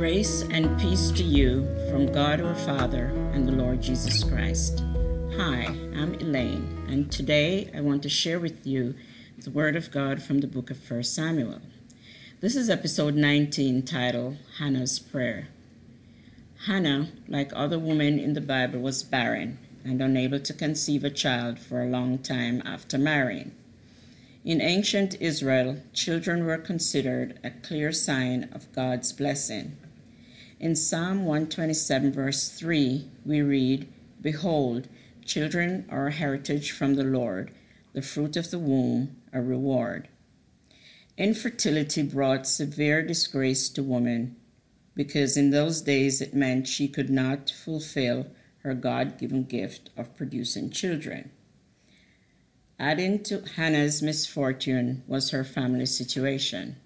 Grace and peace to you from God our Father and the Lord Jesus Christ. Hi, I'm Elaine, and today I want to share with you the Word of God from the book of 1 Samuel. This is episode 19 titled Hannah's Prayer. Hannah, like other women in the Bible, was barren and unable to conceive a child for a long time after marrying. In ancient Israel, children were considered a clear sign of God's blessing. In Psalm 127, verse 3, we read, Behold, children are a heritage from the Lord, the fruit of the womb, a reward. Infertility brought severe disgrace to woman because in those days it meant she could not fulfill her God given gift of producing children. Adding to Hannah's misfortune was her family situation.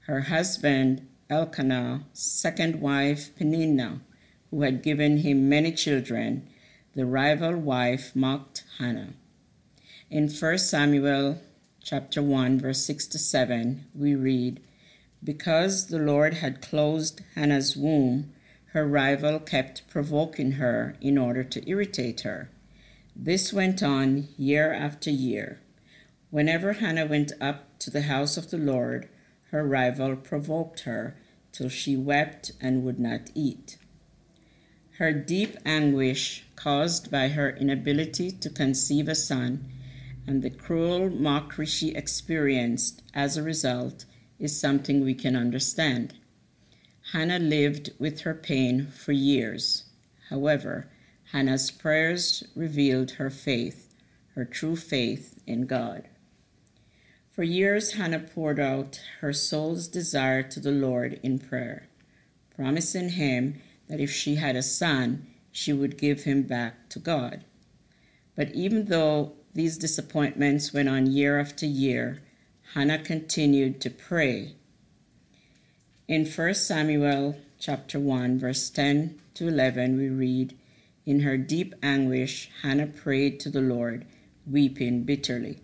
Her husband, Elkanah, second wife, Peninnah, who had given him many children, the rival wife mocked Hannah. In 1 Samuel chapter 1 verse 6 to 7, we read, Because the Lord had closed Hannah's womb, her rival kept provoking her in order to irritate her. This went on year after year. Whenever Hannah went up to the house of the Lord, her rival provoked her till she wept and would not eat. Her deep anguish, caused by her inability to conceive a son, and the cruel mockery she experienced as a result, is something we can understand. Hannah lived with her pain for years. However, Hannah's prayers revealed her faith, her true faith in God. For years, Hannah poured out her soul's desire to the Lord in prayer, promising him that if she had a son, she would give him back to God. But even though these disappointments went on year after year, Hannah continued to pray. In 1 Samuel chapter 1 verse 10 to 11 we read, in her deep anguish, Hannah prayed to the Lord, weeping bitterly.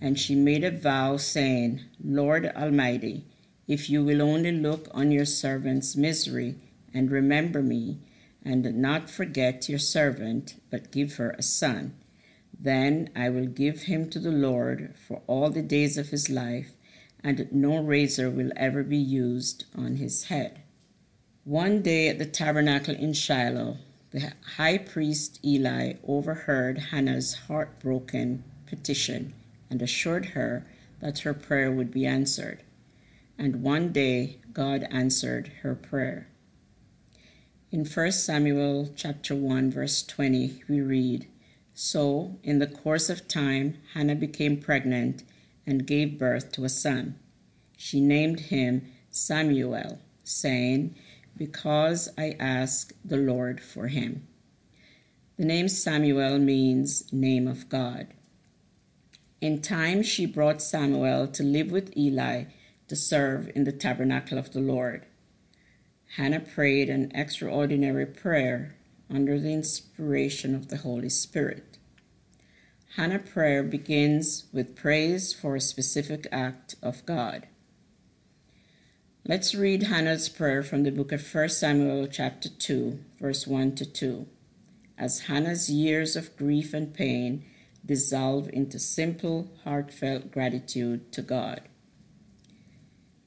And she made a vow, saying, Lord Almighty, if you will only look on your servant's misery and remember me, and not forget your servant, but give her a son, then I will give him to the Lord for all the days of his life, and no razor will ever be used on his head. One day at the tabernacle in Shiloh, the high priest Eli overheard Hannah's heartbroken petition and assured her that her prayer would be answered. And one day God answered her prayer. In 1 Samuel chapter 1 verse 20 we read, So in the course of time Hannah became pregnant and gave birth to a son. She named him Samuel, saying, because I ask the Lord for him. The name Samuel means name of God. In time, she brought Samuel to live with Eli to serve in the tabernacle of the Lord. Hannah prayed an extraordinary prayer under the inspiration of the Holy Spirit. Hannah prayer begins with praise for a specific act of God. Let's read Hannah's prayer from the book of 1 Samuel, chapter 2, verse 1 to 2. As Hannah's years of grief and pain dissolve into simple, heartfelt gratitude to God.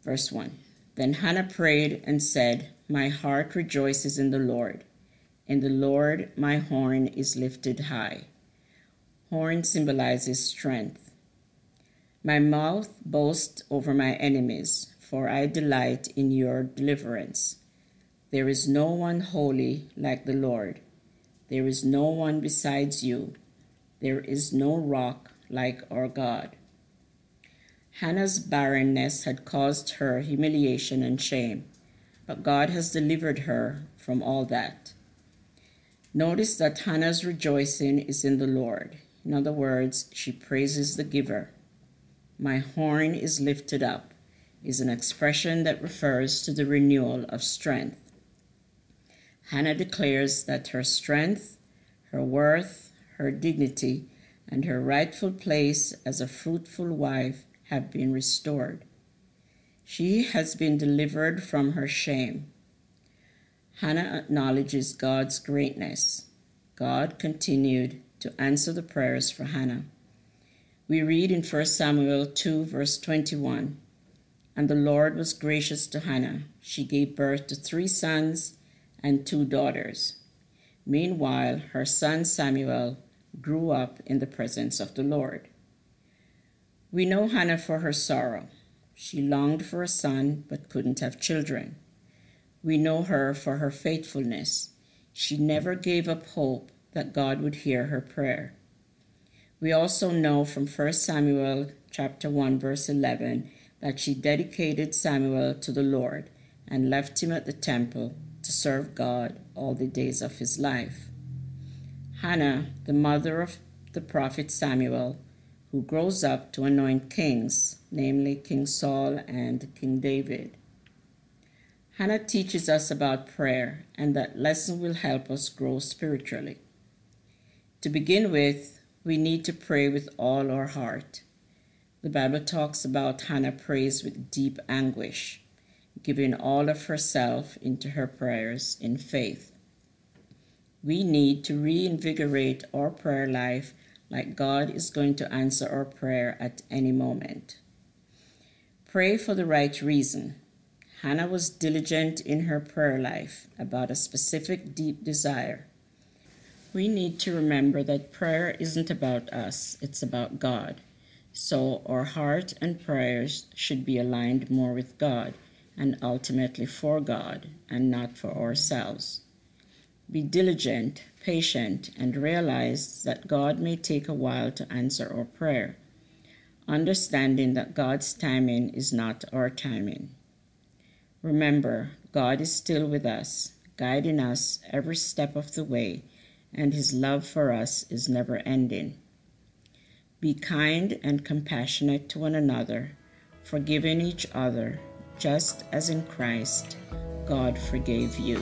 Verse 1 Then Hannah prayed and said, My heart rejoices in the Lord. In the Lord, my horn is lifted high. Horn symbolizes strength. My mouth boasts over my enemies for I delight in your deliverance. There is no one holy like the Lord. There is no one besides you. There is no rock like our God. Hannah's barrenness had caused her humiliation and shame, but God has delivered her from all that. Notice that Hannah's rejoicing is in the Lord. In other words, she praises the giver. My horn is lifted up is an expression that refers to the renewal of strength. Hannah declares that her strength, her worth, her dignity, and her rightful place as a fruitful wife have been restored. She has been delivered from her shame. Hannah acknowledges God's greatness. God continued to answer the prayers for Hannah. We read in 1 Samuel 2, verse 21 And the Lord was gracious to Hannah. She gave birth to three sons and two daughters. Meanwhile, her son Samuel grew up in the presence of the Lord. We know Hannah for her sorrow. She longed for a son but couldn't have children. We know her for her faithfulness. She never gave up hope that God would hear her prayer. We also know from 1 Samuel chapter 1 verse 11 that she dedicated Samuel to the Lord and left him at the temple to serve God all the days of his life. Hannah, the mother of the prophet Samuel, who grows up to anoint kings, namely King Saul and King David. Hannah teaches us about prayer, and that lesson will help us grow spiritually. To begin with, we need to pray with all our heart. The Bible talks about Hannah prays with deep anguish, giving all of herself into her prayers in faith. We need to reinvigorate our prayer life like God is going to answer our prayer at any moment. Pray for the right reason Hannah was diligent in her prayer life about a specific deep desire. We need to remember that prayer isn't about us, it's about God. So our heart and prayers should be aligned more with God and ultimately for God and not for ourselves. Be diligent, patient, and realize that God may take a while to answer our prayer, understanding that God's timing is not our timing. Remember, God is still with us, guiding us every step of the way, and His love for us is never ending. Be kind and compassionate to one another, forgiving each other, just as in Christ God forgave you.